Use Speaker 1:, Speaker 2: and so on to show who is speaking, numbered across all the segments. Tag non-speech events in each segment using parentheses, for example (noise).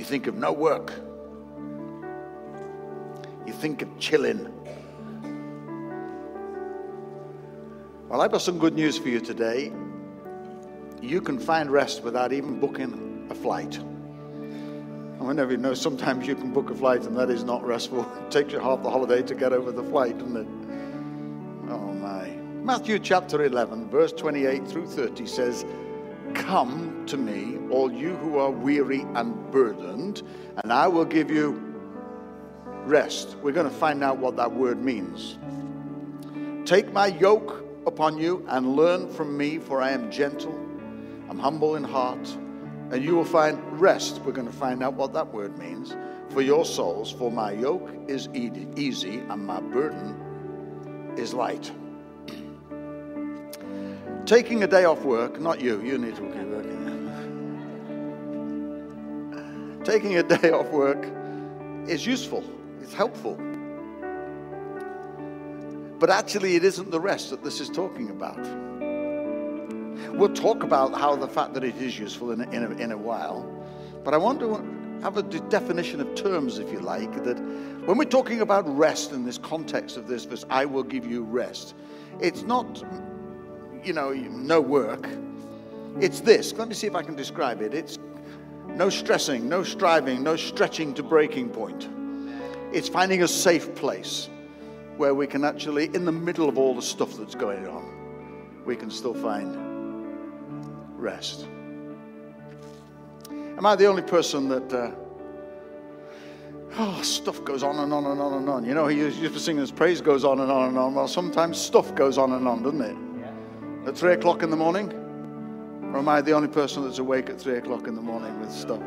Speaker 1: You think of no work. You think of chilling. Well, I've got some good news for you today. You can find rest without even booking a flight. And whenever you know, sometimes you can book a flight and that is not restful. (laughs) It takes you half the holiday to get over the flight, doesn't it? Oh my. Matthew chapter 11, verse 28 through 30 says, Come to me, all you who are weary and burdened, and I will give you rest. We're going to find out what that word means. Take my yoke upon you and learn from me, for I am gentle, I'm humble in heart, and you will find rest. We're going to find out what that word means for your souls. For my yoke is easy and my burden is light. Taking a day off work, not you, you need to keep working. Taking a day off work is useful, it's helpful. But actually, it isn't the rest that this is talking about. We'll talk about how the fact that it is useful in a, in a, in a while. But I want to have a definition of terms, if you like, that when we're talking about rest in this context of this verse, I will give you rest, it's not, you know, no work. It's this. Let me see if I can describe it. It's no stressing, no striving, no stretching to breaking point. It's finding a safe place where we can actually, in the middle of all the stuff that's going on, we can still find rest. Am I the only person that, uh, oh, stuff goes on and on and on and on? You know, he used to sing this praise goes on and on and on. Well, sometimes stuff goes on and on, doesn't it? At three o'clock in the morning? Or am I the only person that's awake at three o'clock in the morning with stuff?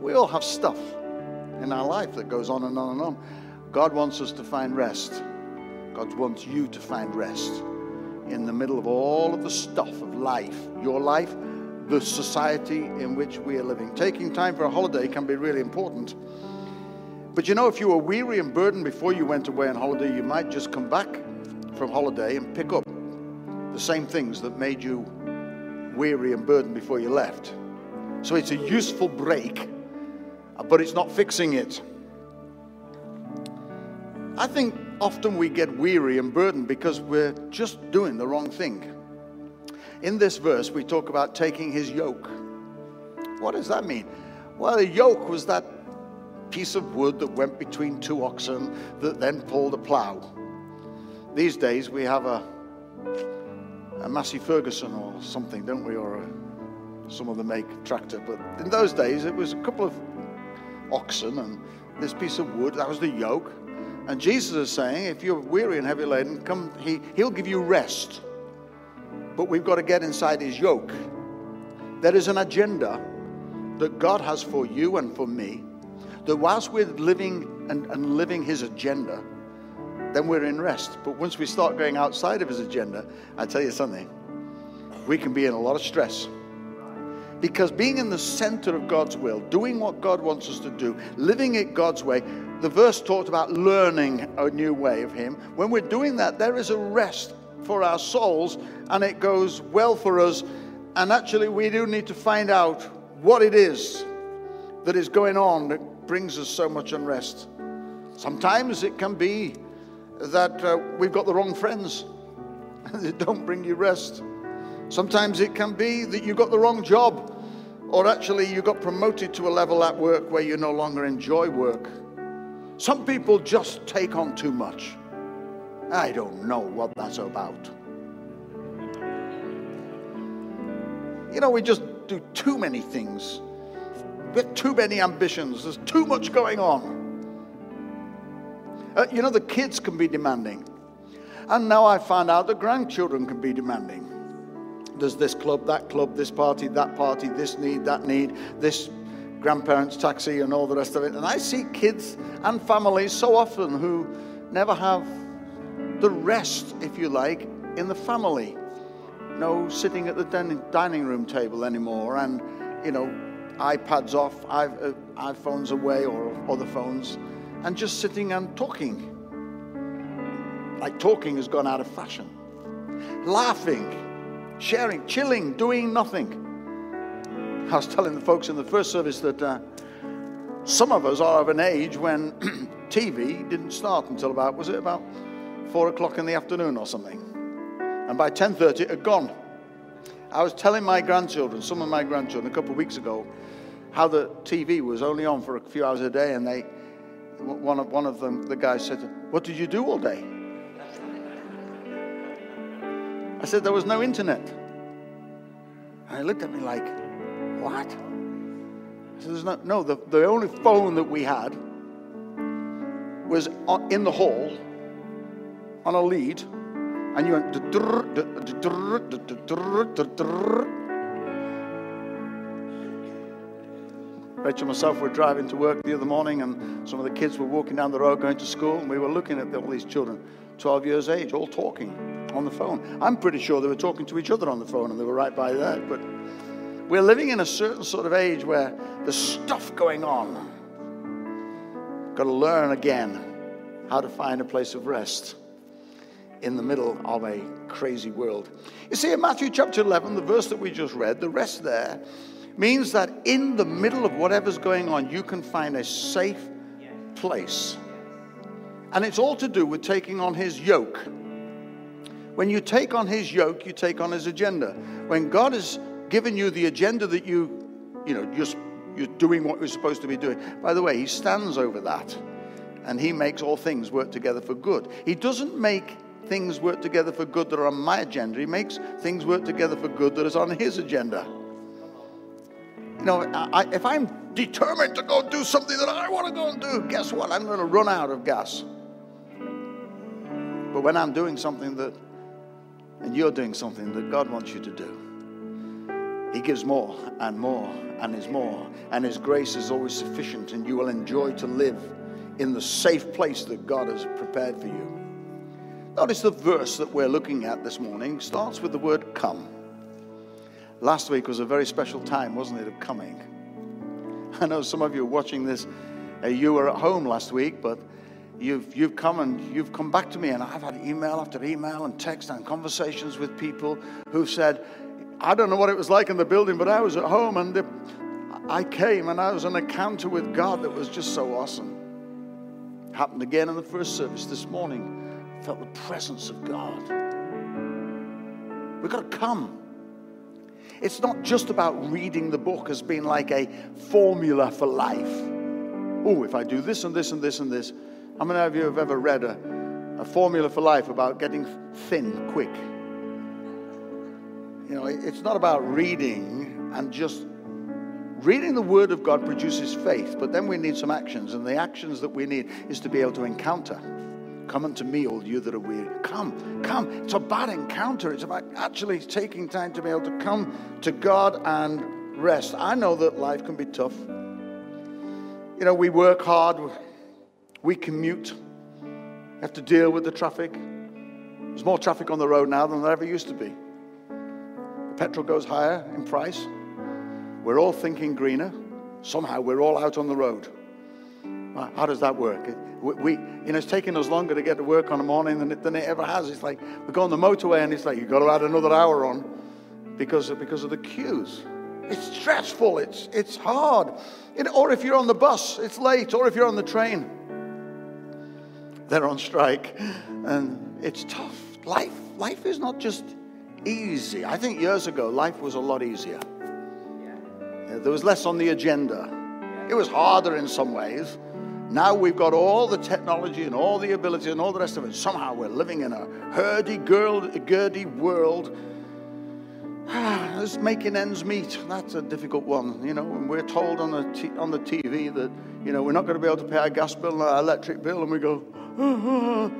Speaker 1: We all have stuff in our life that goes on and on and on. God wants us to find rest. God wants you to find rest in the middle of all of the stuff of life, your life, the society in which we are living. Taking time for a holiday can be really important. But you know, if you were weary and burdened before you went away on holiday, you might just come back from holiday and pick up the same things that made you weary and burdened before you left. So it's a useful break, uh, but it's not fixing it. I think often we get weary and burdened because we're just doing the wrong thing. In this verse, we talk about taking his yoke. What does that mean? Well, a yoke was that piece of wood that went between two oxen that then pulled a plow. These days, we have a, a Massey Ferguson or something, don't we? Or a, some of the make tractor. But in those days, it was a couple of oxen and this piece of wood. That was the yoke. And Jesus is saying, if you're weary and heavy laden, come, he, he'll give you rest. But we've got to get inside his yoke. There is an agenda that God has for you and for me. That whilst we're living and, and living his agenda, then we're in rest. But once we start going outside of his agenda, I tell you something, we can be in a lot of stress. Because being in the center of God's will, doing what God wants us to do, living it God's way, the verse talked about learning a new way of Him. When we're doing that, there is a rest for our souls and it goes well for us. And actually, we do need to find out what it is that is going on that brings us so much unrest. Sometimes it can be that uh, we've got the wrong friends and (laughs) they don't bring you rest. Sometimes it can be that you got the wrong job or actually you got promoted to a level at work where you no longer enjoy work. Some people just take on too much. I don't know what that's about. You know, we just do too many things. We have too many ambitions. There's too much going on. Uh, you know, the kids can be demanding. And now I find out the grandchildren can be demanding. There's this club, that club, this party, that party, this need, that need, this grandparents' taxi and all the rest of it. And I see kids and families so often who never have the rest, if you like, in the family. No sitting at the dining room table anymore and, you know, iPads off, uh, iPhones away or other phones, and just sitting and talking. Like talking has gone out of fashion. Laughing, sharing, chilling, doing nothing. I was telling the folks in the first service that uh, some of us are of an age when (clears throat) TV didn't start until about, was it about four o'clock in the afternoon or something? And by 10.30 it had gone. I was telling my grandchildren, some of my grandchildren, a couple of weeks ago, how the TV was only on for a few hours a day, and they, one of, one of them, the guys said, What did you do all day? I said, There was no internet. And he looked at me like, What? I said, There's no, no the, the only phone that we had was in the hall on a lead, and you went. Rachel and myself were driving to work the other morning, and some of the kids were walking down the road going to school, and we were looking at all these children, 12 years age, all talking on the phone. I'm pretty sure they were talking to each other on the phone, and they were right by that. But we're living in a certain sort of age where there's stuff going on. Got to learn again how to find a place of rest in the middle of a crazy world. You see, in Matthew chapter 11, the verse that we just read, the rest there means that in the middle of whatever's going on, you can find a safe place. And it's all to do with taking on his yoke. When you take on his yoke, you take on his agenda. When God has given you the agenda that you, you know, you're, you're doing what you're supposed to be doing. By the way, he stands over that and he makes all things work together for good. He doesn't make things work together for good that are on my agenda. He makes things work together for good that is on his agenda. You know, I, if I'm determined to go do something that I want to go and do, guess what? I'm going to run out of gas. But when I'm doing something that, and you're doing something that God wants you to do, He gives more and more and is more. And His grace is always sufficient, and you will enjoy to live in the safe place that God has prepared for you. Notice the verse that we're looking at this morning starts with the word come. Last week was a very special time, wasn't it, of coming? I know some of you watching this. Uh, you were at home last week, but you've, you've come and you've come back to me, and I've had email after email and text and conversations with people who've said, I don't know what it was like in the building, but I was at home and the, I came and I was an encounter with God that was just so awesome. Happened again in the first service this morning. Felt the presence of God. We've got to come. It's not just about reading the book as being like a formula for life. Oh, if I do this and this and this and this. How many of you have ever read a, a formula for life about getting thin quick? You know, it's not about reading and just reading the Word of God produces faith, but then we need some actions, and the actions that we need is to be able to encounter. Come unto me, all you that are weary. Come, come. It's about encounter. It's about actually taking time to be able to come to God and rest. I know that life can be tough. You know, we work hard, we commute, we have to deal with the traffic. There's more traffic on the road now than there ever used to be. The petrol goes higher in price. We're all thinking greener. Somehow we're all out on the road. How does that work? We, we, you know, it's taking us longer to get to work on a morning than it, than it ever has. It's like we go on the motorway and it's like you've got to add another hour on because of, because of the queues. It's stressful. It's, it's hard. It, or if you're on the bus, it's late. Or if you're on the train, they're on strike. And it's tough. Life, life is not just easy. I think years ago, life was a lot easier. There was less on the agenda. It was harder in some ways. Now we've got all the technology and all the ability and all the rest of it. Somehow we're living in a hurdy-gurdy world. (sighs) Just making ends meet. That's a difficult one, you know. And we're told on the t- on the TV that you know we're not going to be able to pay our gas bill and our electric bill, and we go, (sighs) ah,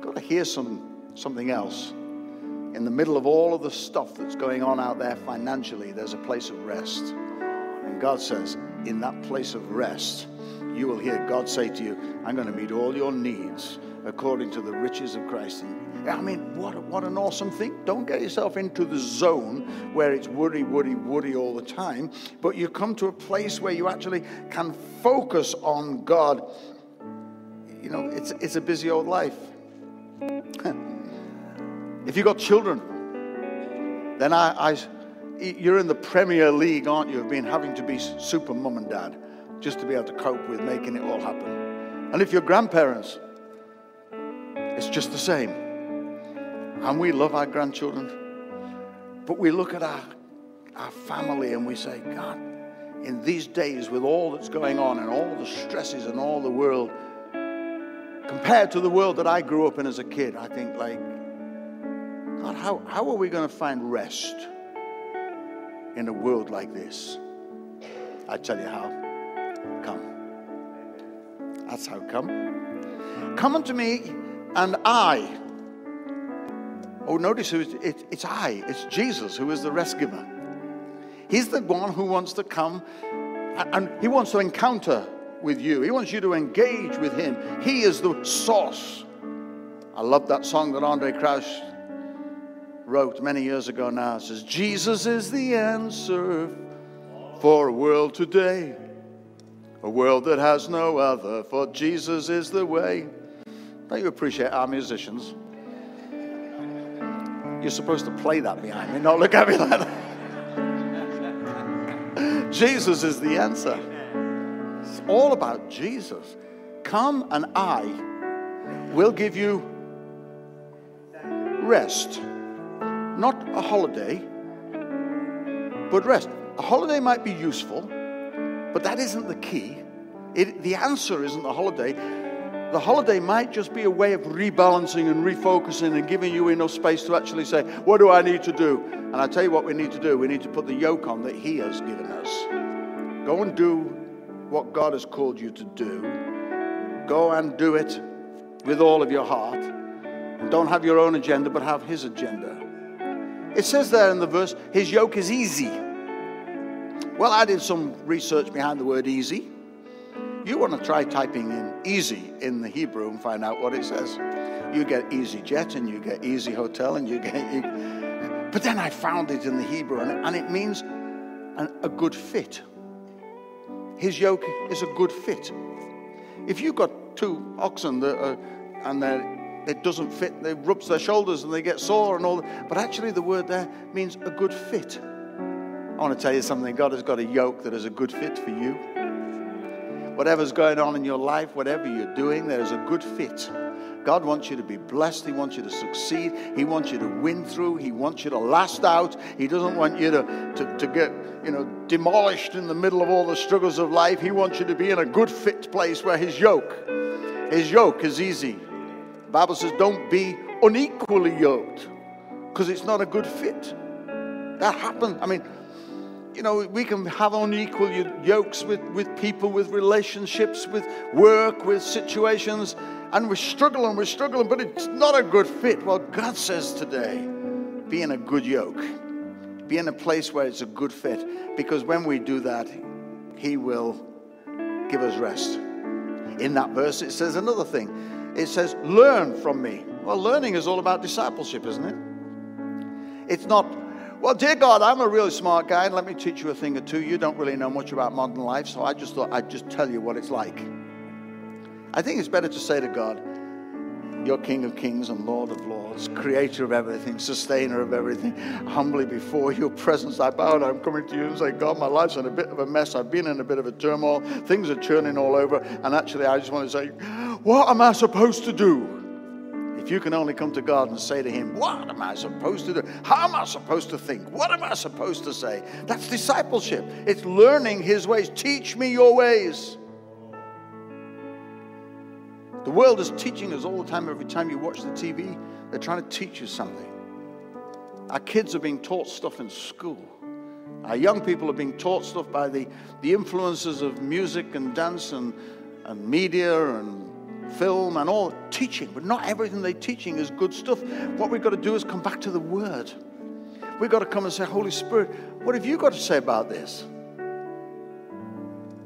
Speaker 1: got to hear some something else. In the middle of all of the stuff that's going on out there financially, there's a place of rest, and God says, in that place of rest you will hear God say to you, I'm going to meet all your needs according to the riches of Christ. And, I mean, what, what an awesome thing. Don't get yourself into the zone where it's worry, worry, worry all the time, but you come to a place where you actually can focus on God. You know, it's, it's a busy old life. (laughs) if you've got children, then I, I you're in the Premier League, aren't you, of being having to be super mum and dad just to be able to cope with making it all happen. And if you're grandparents, it's just the same. And we love our grandchildren, but we look at our, our family and we say, God, in these days with all that's going on and all the stresses and all the world, compared to the world that I grew up in as a kid, I think, like, God, how, how are we going to find rest in a world like this? I tell you how. Come. That's how come. Come unto me, and I. Oh, notice who it, it's I. It's Jesus who is the rest giver. He's the one who wants to come and he wants to encounter with you. He wants you to engage with him. He is the source. I love that song that Andraé Crouch wrote many years ago now. It says, Jesus is the answer for a world today, a world that has no other, for Jesus is the way. Don't you appreciate our musicians? You're supposed to play that behind me, not look at me like that. (laughs) Jesus is the answer. It's all about Jesus. Come and I will give you rest not a holiday, but rest. A holiday might be useful, but that isn't the key. It, the answer isn't the holiday. The holiday might just be a way of rebalancing and refocusing and giving you enough space to actually say, What do I need to do? And I tell you what we need to do. We need to put the yoke on that He has given us. Go and do what God has called you to do. Go and do it with all of your heart. And don't have your own agenda, but have His agenda. It says there in the verse, his yoke is easy. Well, I did some research behind the word easy. You want to try typing in easy in the Hebrew and find out what it says. You get easy jet and you get easy hotel and you get. You, but then I found it in the Hebrew and, and it means an, a good fit. His yoke is a good fit. If you've got two oxen that are, uh, and they're it doesn't fit, they rubs their shoulders and they get sore and all that. But actually, the word there means a good fit. I want to tell you something God has got a yoke that is a good fit for you. Whatever's going on in your life, whatever you're doing, there's a good fit. God wants you to be blessed. He wants you to succeed. He wants you to win through. He wants you to last out. He doesn't want you to, to, to get, you know, demolished in the middle of all the struggles of life. He wants you to be in a good fit place where his yoke, his yoke is easy. The Bible says, don't be unequally yoked because it's not a good fit. That happens. I mean, you know, we can have unequal yokes with, with people, with relationships, with work, with situations, and we're struggling, we're struggling, but it's not a good fit. Well, God says today, be in a good yoke, be in a place where it's a good fit, because when we do that, He will give us rest. In that verse, it says another thing it says, Learn from me. Well, learning is all about discipleship, isn't it? It's not, well, dear God, I'm a really smart guy, and let me teach you a thing or two. You don't really know much about modern life, so I just thought I'd just tell you what it's like. I think it's better to say to God, you're King of kings and Lord of lords, creator of everything, sustainer of everything. Humbly before your presence, I bow and I'm coming to you and say, God, my life's in a bit of a mess. I've been in a bit of a turmoil. Things are churning all over. And actually, I just want to say, What am I supposed to do? You can only come to God and say to Him, What am I supposed to do? How am I supposed to think? What am I supposed to say? That's discipleship. It's learning His ways. Teach me your ways. The world is teaching us all the time. Every time you watch the TV, they're trying to teach you something. Our kids are being taught stuff in school. Our young people are being taught stuff by the, the influences of music and dance and, and media and film and all teaching. But not everything they're teaching is good stuff. What we've got to do is come back to the Word. We've got to come and say, Holy Spirit, what have you got to say about this?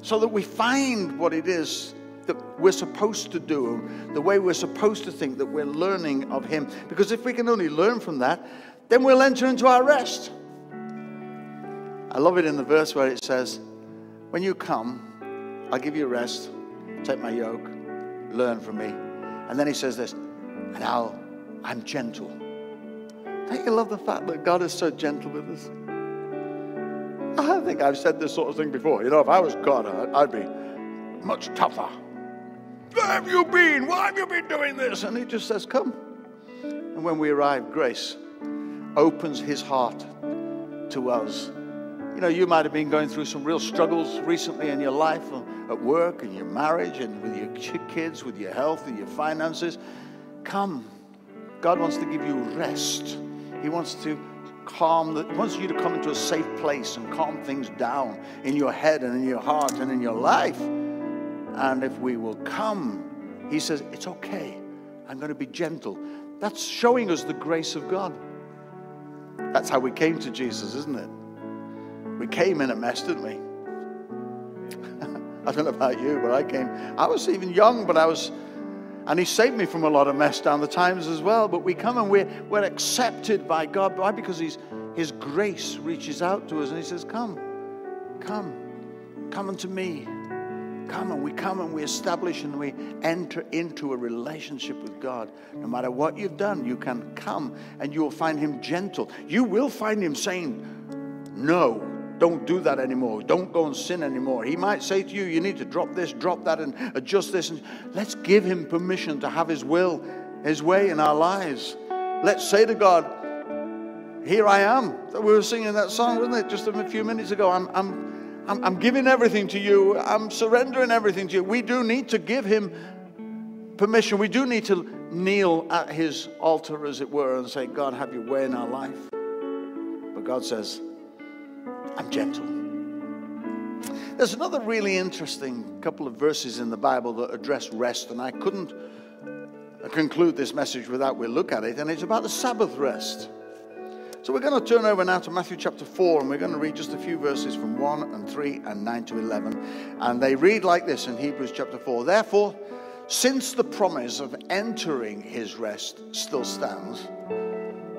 Speaker 1: So that we find what it is that we're supposed to do, the way we're supposed to think, that we're learning of Him. Because if we can only learn from that, then we'll enter into our rest. I love it in the verse where it says, When you come, I'll give you rest, take my yoke, learn from me. And then he says this, and I'll, I'm gentle. Don't you love the fact that God is so gentle with us? I think I've said this sort of thing before. You know, if I was God, I'd be much tougher. Where have you been? Why have you been doing this? And he just says, Come. And when we arrive, grace opens his heart to us. You know, you might have been going through some real struggles recently in your life, uh, at work, in your marriage, and with your kids, with your health, and your finances. Come. God wants to give you rest. He wants to calm, the, wants you to come into a safe place and calm things down in your head and in your heart and in your life. And if we will come, He says, It's okay. I'm going to be gentle. That's showing us the grace of God. That's how we came to Jesus, isn't it? We came in a mess, didn't we? I don't know about you, but I came. I was even young, but I was, and He saved me from a lot of mess down the times as well. But we come and we're, we're accepted by God. Why? Because He's, His grace reaches out to us and He says, Come, come, come unto me. Come and we come and we establish and we enter into a relationship with God. No matter what you've done, you can come and you will find Him gentle. You will find Him saying, No, don't do that anymore. Don't go and sin anymore. He might say to you, You need to drop this, drop that, and adjust this. And let's give Him permission to have His will, His way in our lives. Let's say to God, Here I am. We were singing that song, wasn't it, just a few minutes ago? I'm, I'm I'm, I'm giving everything to you. I'm surrendering everything to you. We do need to give him permission. We do need to kneel at his altar, as it were, and say, God, have your way in our life. But God says, I'm gentle. There's another really interesting couple of verses in the Bible that address rest, and I couldn't conclude this message without we look at it, and it's about the Sabbath rest. So we're going to turn over now to Matthew chapter 4, and we're going to read just a few verses from 1 and 3 and 9 to 11. And they read like this in Hebrews chapter 4 Therefore, since the promise of entering his rest still stands,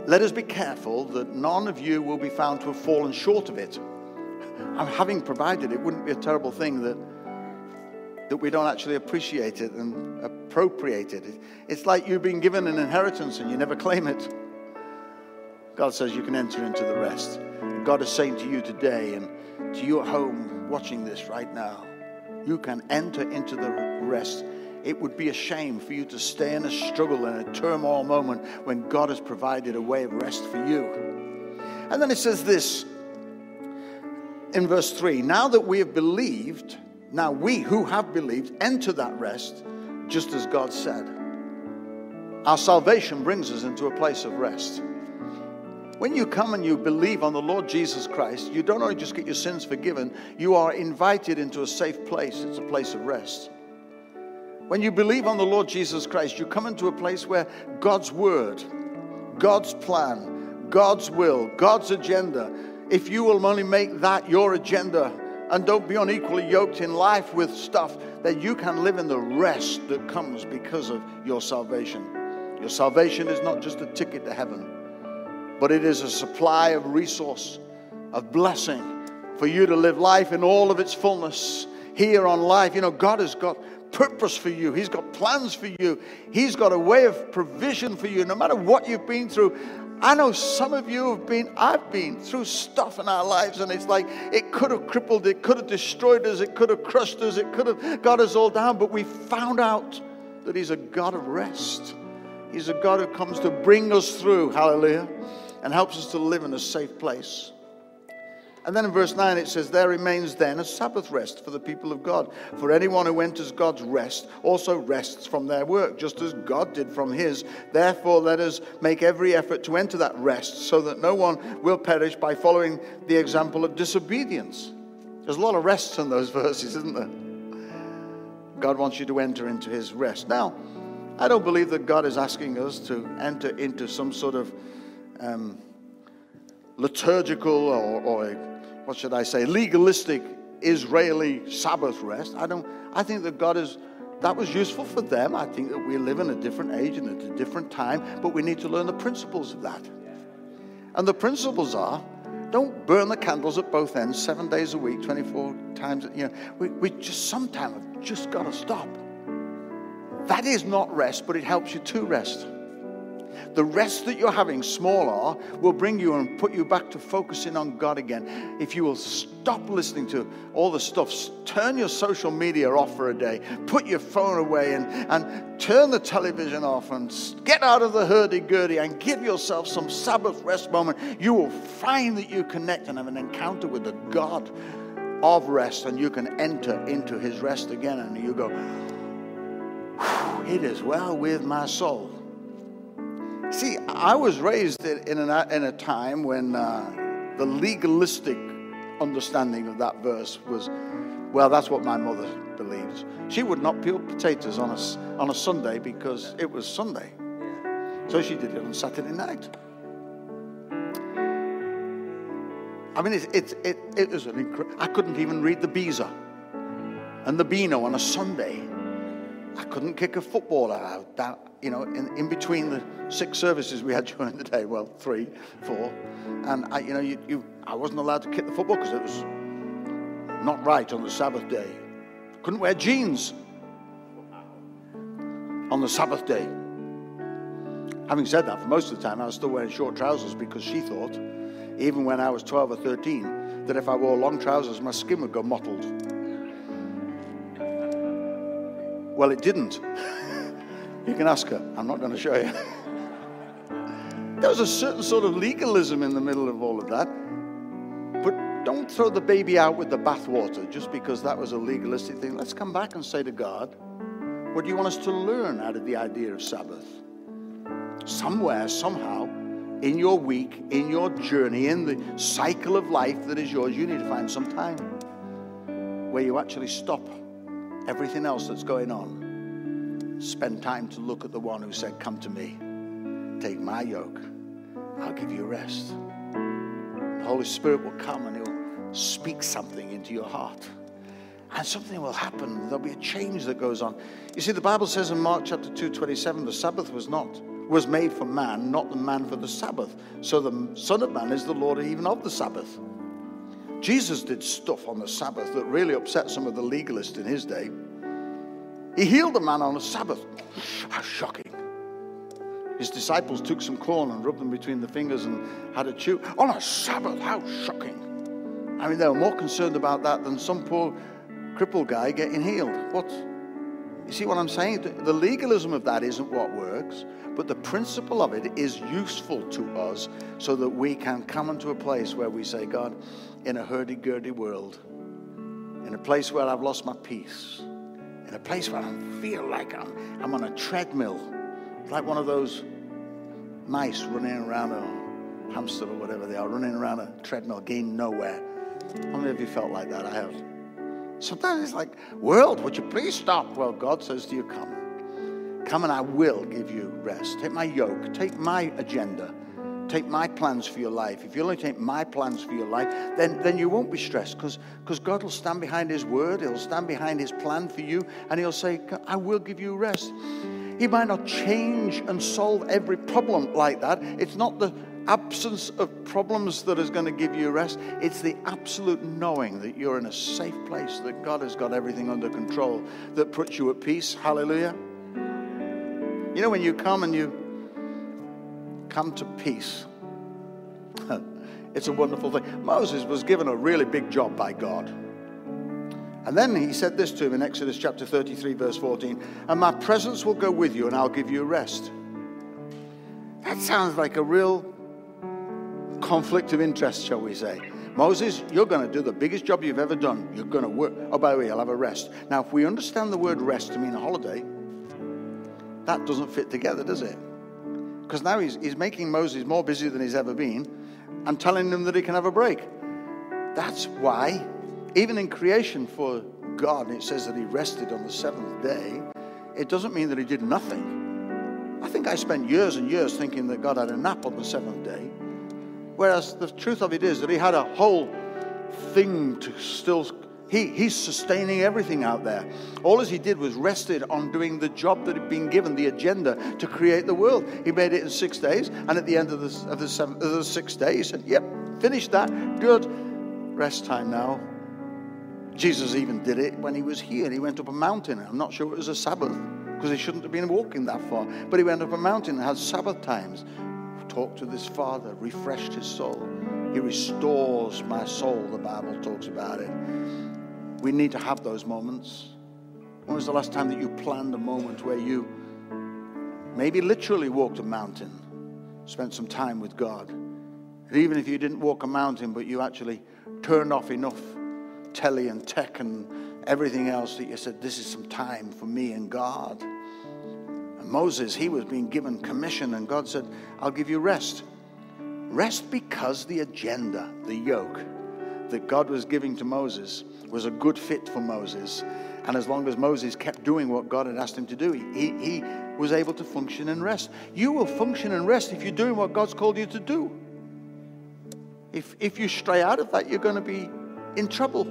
Speaker 1: let us be careful that none of you will be found to have fallen short of it. And having provided it, wouldn't be a terrible thing that, that we don't actually appreciate it and appropriate it. It's like you've been given an inheritance and you never claim it. God says you can enter into the rest. God is saying to you today and to you at home watching this right now, you can enter into the rest. It would be a shame for you to stay in a struggle and a turmoil moment when God has provided a way of rest for you. And then it says this in verse 3 Now that we have believed, now we who have believed enter that rest just as God said. Our salvation brings us into a place of rest. When you come and you believe on the Lord Jesus Christ, you don't only just get your sins forgiven, you are invited into a safe place. It's a place of rest. When you believe on the Lord Jesus Christ, you come into a place where God's word, God's plan, God's will, God's agenda, if you will only make that your agenda and don't be unequally yoked in life with stuff, that you can live in the rest that comes because of your salvation. Your salvation is not just a ticket to heaven but it is a supply of resource, of blessing for you to live life in all of its fullness here on life. You know, God has got purpose for you, He's got plans for you, He's got a way of provision for you, no matter what you've been through. I know some of you have been, I've been through stuff in our lives, and it's like it could have crippled, it could have destroyed us, it could have crushed us, it could have got us all down, but we found out that He's a God of rest. He's a God who comes to bring us through. Hallelujah and helps us to live in a safe place. And then in verse 9 it says, There remains then a Sabbath rest for the people of God. For anyone who enters God's rest also rests from their work, just as God did from his. Therefore, let us make every effort to enter that rest, so that no one will perish by following the example of disobedience. There's a lot of rests in those (laughs) verses, isn't there? God wants you to enter into his rest. Now, I don't believe that God is asking us to enter into some sort of um, liturgical or, or what should I say, legalistic Israeli Sabbath rest. I don't. I think that God is. That was useful for them. I think that we live in a different age and at a different time, but we need to learn the principles of that. And the principles are don't burn the candles at both ends seven days a week, 24 times. You know, we, we just sometimes have just got to stop. That is not rest, but it helps you to rest. The rest that you're having, small r, will bring you and put you back to focusing on God again. If you will stop listening to all the stuff, turn your social media off for a day, put your phone away, and, and turn the television off, and get out of the hurdy gurdy and give yourself some Sabbath rest moment, you will find that you connect and have an encounter with the God of rest, and you can enter into his rest again, and you go, It is well with my soul. See, I was raised in a, in a time when uh, the legalistic understanding of that verse was, well, that's what my mother believes. She would not peel potatoes on a, on a Sunday because it was Sunday. So she did it on Saturday night. I mean, it, it, it, it was an incredible. I couldn't even read the Beezer and the Beano on a Sunday. I couldn't kick a football out, that, you know, in, in between the six services we had (laughs) during the day. Well, three, four. And, I, you know, you, you, I wasn't allowed to kick the football because it was not right on the Sabbath day. Couldn't wear jeans on the Sabbath day. Having said that, for most of the time, I was still wearing short trousers because she thought even when I was 12 or 13, that if I wore long trousers, my skin would go mottled. Well, it didn't. you can ask her. I'm not going to show you. there was a certain sort of legalism in the middle of all of that. But don't throw the baby out with the bathwater just because that was a legalistic thing. Let's come back and say to God, what do you want us to learn out of the idea of Sabbath? Somewhere, somehow, in your week, in your journey, in the cycle of life that is yours, you need to find some time where you actually stop everything else that's going on. Spend time to look at the one who said, Come to me, take my yoke, I'll give you rest. The Holy Spirit will come and He'll speak something into your heart. And something will happen. There'll be a change that goes on. You see, the Bible says in Mark chapter 2, 27, the Sabbath was not was made for man, not the man for the Sabbath. So the Son of Man is the Lord even of the Sabbath. Jesus did stuff on the Sabbath that really upset some of the legalists in his day. He healed a man on a Sabbath. How shocking. His disciples took some corn and rubbed them between the fingers and had a chew. On a Sabbath, how shocking. I mean, they were more concerned about that than some poor crippled guy getting healed. What? You see what I'm saying? The legalism of that isn't what works. But the principle of it is useful to us so that we can come into a place where we say, God, in a hurdy gurdy world, in a place where I've lost my peace, in a place where I feel like I'm, I'm on a treadmill, like one of those mice running around a hamster or whatever they are, running around a treadmill, getting nowhere. How many of you felt like that? I have. Sometimes it's like, world, would you please stop? Well, God says to you, come. Come and I will give you rest. Take my yoke, take my agenda, take my plans for your life. If you only take my plans for your life, then, then you won't be stressed because God will stand behind His word, He'll stand behind His plan for you, and He'll say, I will give you rest. He might not change and solve every problem like that. It's not the absence of problems that is going to give you rest. It's the absolute knowing that you're in a safe place, that God has got everything under control, that puts you at peace. Hallelujah. You know, when you come and you come to peace, (laughs) it's a wonderful thing. Moses was given a really big job by God. And then he said this to him in Exodus chapter 33, verse 14 And my presence will go with you, and I'll give you rest. That sounds like a real conflict of interest, shall we say. Moses, you're going to do the biggest job you've ever done. You're going to work. Oh, by the way, you'll have a rest. Now, if we understand the word rest to mean a holiday, that doesn't fit together, does it? Because now he's, he's making Moses more busy than he's ever been and telling him that he can have a break. That's why, even in creation for God, it says that he rested on the seventh day. It doesn't mean that he did nothing. I think I spent years and years thinking that God had a nap on the seventh day. Whereas the truth of it is that he had a whole thing to still he, he's sustaining everything out there. All as he did was rested on doing the job that had been given, the agenda to create the world. He made it in six days, and at the end of the, of the, seven, of the sixth day, he said, Yep, finished that. Good. Rest time now. Jesus even did it when he was here. He went up a mountain. I'm not sure it was a Sabbath because he shouldn't have been walking that far. But he went up a mountain and had Sabbath times, talked with his father, refreshed his soul. He restores my soul, the Bible talks about it. We need to have those moments. When was the last time that you planned a moment where you maybe literally walked a mountain, spent some time with God? And even if you didn't walk a mountain, but you actually turned off enough telly and tech and everything else that you said, This is some time for me and God. Moses, he was being given commission, and God said, I'll give you rest. Rest because the agenda, the yoke that God was giving to Moses was a good fit for Moses. And as long as Moses kept doing what God had asked him to do, he, he was able to function and rest. You will function and rest if you're doing what God's called you to do. If, if you stray out of that, you're going to be in trouble.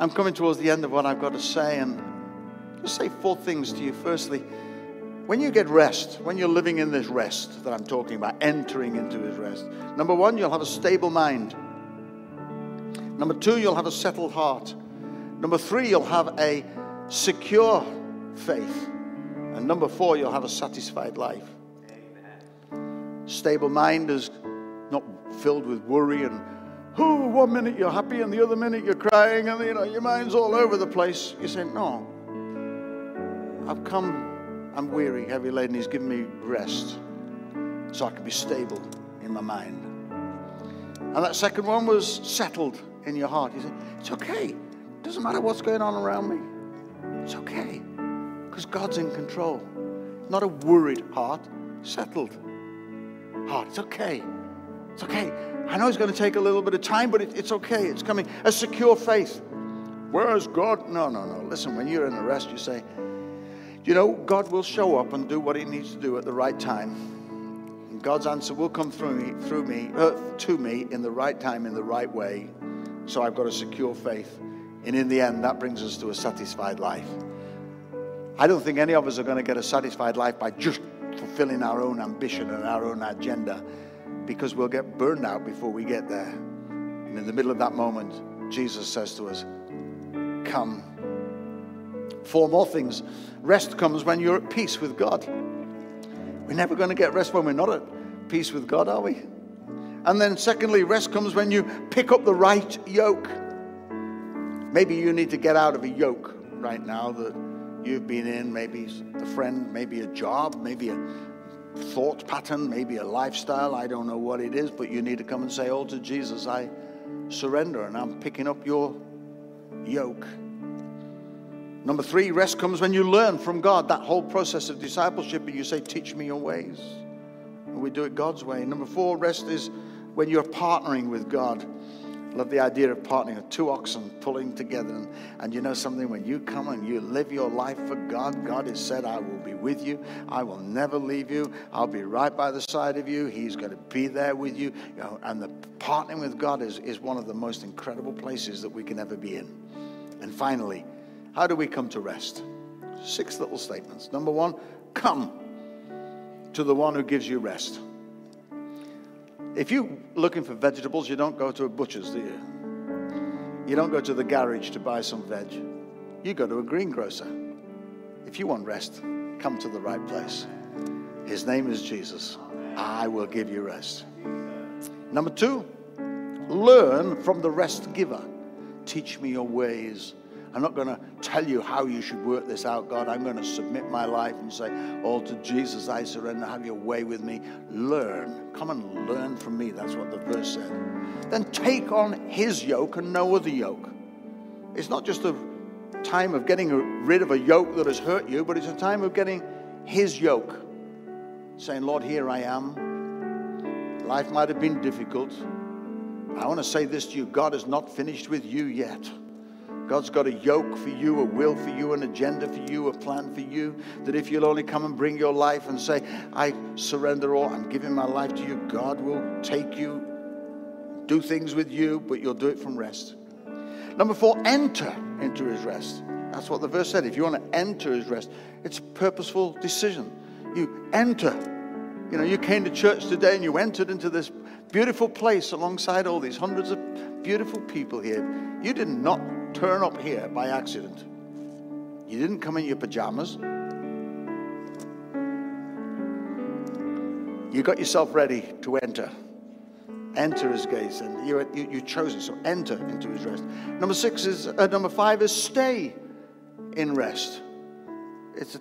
Speaker 1: I'm coming towards the end of what I've got to say, and just say four things to you. Firstly, when you get rest, when you're living in this rest that I'm talking about, entering into his rest, number one, you'll have a stable mind. Number two, you'll have a settled heart. Number three, you'll have a secure faith. And number four, you'll have a satisfied life. Amen. Stable mind is not filled with worry and oh, one minute you're happy and the other minute you're crying and you know your mind's all over the place. You say, No. I've come, I'm weary, heavy laden, he's given me rest. So I can be stable in my mind. And that second one was settled in your heart. You said, It's okay. It Doesn't matter what's going on around me. It's okay. Because God's in control. Not a worried heart, settled heart. It's okay. It's okay. I know it's going to take a little bit of time, but it, it's okay. It's coming. A secure faith. Where's God? No, no, no. Listen, when you're in a rest, you say, you know, God will show up and do what He needs to do at the right time. And God's answer will come through me, through me, uh, to me in the right time, in the right way. So I've got a secure faith. And in the end, that brings us to a satisfied life. I don't think any of us are going to get a satisfied life by just fulfilling our own ambition and our own agenda because we'll get burned out before we get there. And in the middle of that moment, Jesus says to us, Come. Four more things. Rest comes when you're at peace with God. We're never going to get rest when we're not at peace with God, are we? And then, secondly, rest comes when you pick up the right yoke. Maybe you need to get out of a yoke right now that you've been in. Maybe a friend, maybe a job, maybe a thought pattern, maybe a lifestyle. I don't know what it is, but you need to come and say, Oh, to Jesus, I surrender and I'm picking up your yoke. Number three, rest comes when you learn from God. That whole process of discipleship, and you say, Teach me your ways. And we do it God's way. Number four, rest is when you're partnering with God. Love the idea of partnering, two oxen pulling together. And, and, you know something, when you come and you live your life for God, God has said, I will be with you. I will never leave you. I'll be right by the side of you. He's going to be there with you. you know, and the partnering with God is, is one of the most incredible places that we can ever be in. And finally, how do we come to rest? Six little statements. Number one, come to the one who gives you rest. If you're looking for vegetables, you don't go to a butcher's, do you? You don't go to the garage to buy some veg. You go to a greengrocer. If you want rest, come to the right place. His name is Jesus. I will give you rest. Number two, learn from the rest giver. Teach me your ways. I'm not going to tell you how you should work this out, God. I'm going to submit my life and say, All to Jesus I surrender. Have your way with me. Learn. Come and learn from me. That's what the verse said. Then take on his yoke and no other yoke. It's not just a time of getting rid of a yoke that has hurt you, but it's a time of getting his yoke. Saying, Lord, here I am. Life might have been difficult. I want to say this to you God is not finished with you yet. God's got a yoke for you, a will for you, an agenda for you, a plan for you. That if you'll only come and bring your life and say, I surrender all, I'm giving my life to you, God will take you, do things with you, but you'll do it from rest. Number four, enter into his rest. That's what the verse said. If you want to enter his rest, it's a purposeful decision. You enter. You know, you came to church today and you entered into this beautiful place alongside all these hundreds of beautiful people here. You did not turn up here by accident. You didn't come in your pajamas. You got yourself ready to enter. Enter his gates, and you, you, you chose it. So enter into his rest. Number six is uh, number five is stay in rest. It's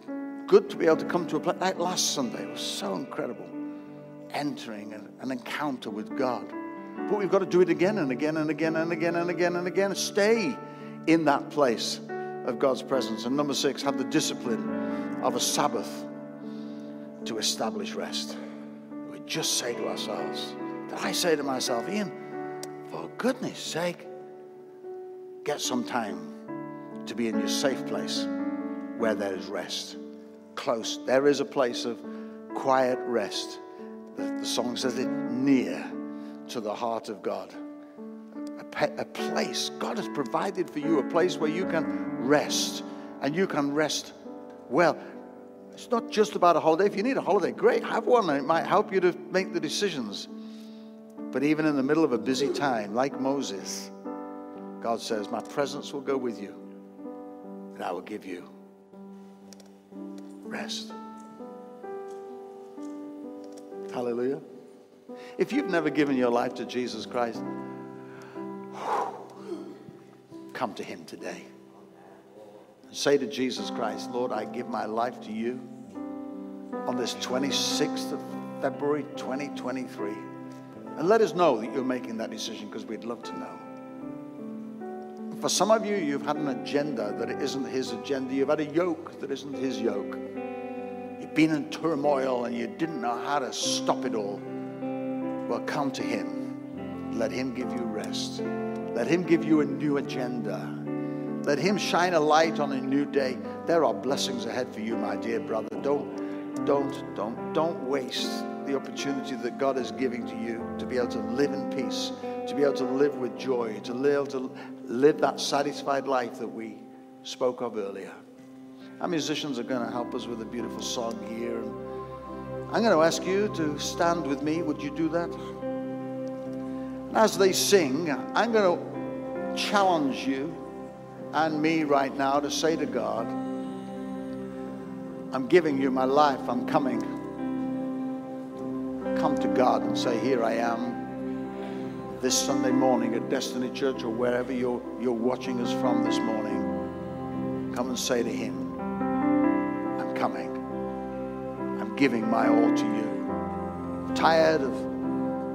Speaker 1: good to be able to come to a place like last Sunday. Was so incredible, entering an, an encounter with God. But we've got to do it again and again and again and again and again and again. Stay in that place of God's presence. And number six, have the discipline of a Sabbath to establish rest. We just say to ourselves, that I say to myself, Ian, for goodness sake, get some time to be in your safe place where there is rest. Close. There is a place of quiet rest. The, the song says it near to the heart of God. A, place. God has provided for you a place where you can rest and you can rest well. It's not just about a holiday. If you need a holiday, great, have one. It might help you to make the decisions. But even in the middle of a busy time, like Moses, God says, My presence will go with you, and I will give you rest. Hallelujah. If you've never given your life to Jesus Christ, come to Him today. Say to Jesus Christ, Lord, I give my life to you on this 26th of February 2023. And let us know that you're making that decision because we'd love to know. For some of you, you've had an agenda that isn't his agenda. You've had a yoke that isn't his yoke. You've been in turmoil and you didn't know how to stop it all. Well, come to him. Let him give you rest. Let him give you a new agenda. Let him shine a light on a new day. There are blessings ahead for you, my dear brother. Don't, don't, don't, don't waste the opportunity that God is giving to you to be able to live in peace, to be able to live with joy, to live, to live that satisfied life that we spoke of earlier. Our musicians are going to help us with a beautiful song here. I'm going to ask you to stand with me. Would you do that? As they sing, I'm going to challenge you and me right now to say to God, I'm giving you my life, I'm coming. Come to God and say, Here I am. This Sunday morning at Destiny Church or wherever you're, you're watching us from this morning, come and say to Him, I'm coming. I'm giving my all to you. I'm tired of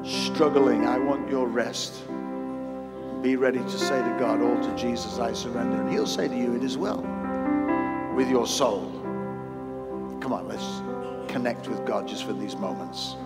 Speaker 1: struggling. I want your rest. Be ready to say to God, All to Jesus I surrender. And He'll say to you, It is well with your soul. Come on, let's connect with God just for these moments.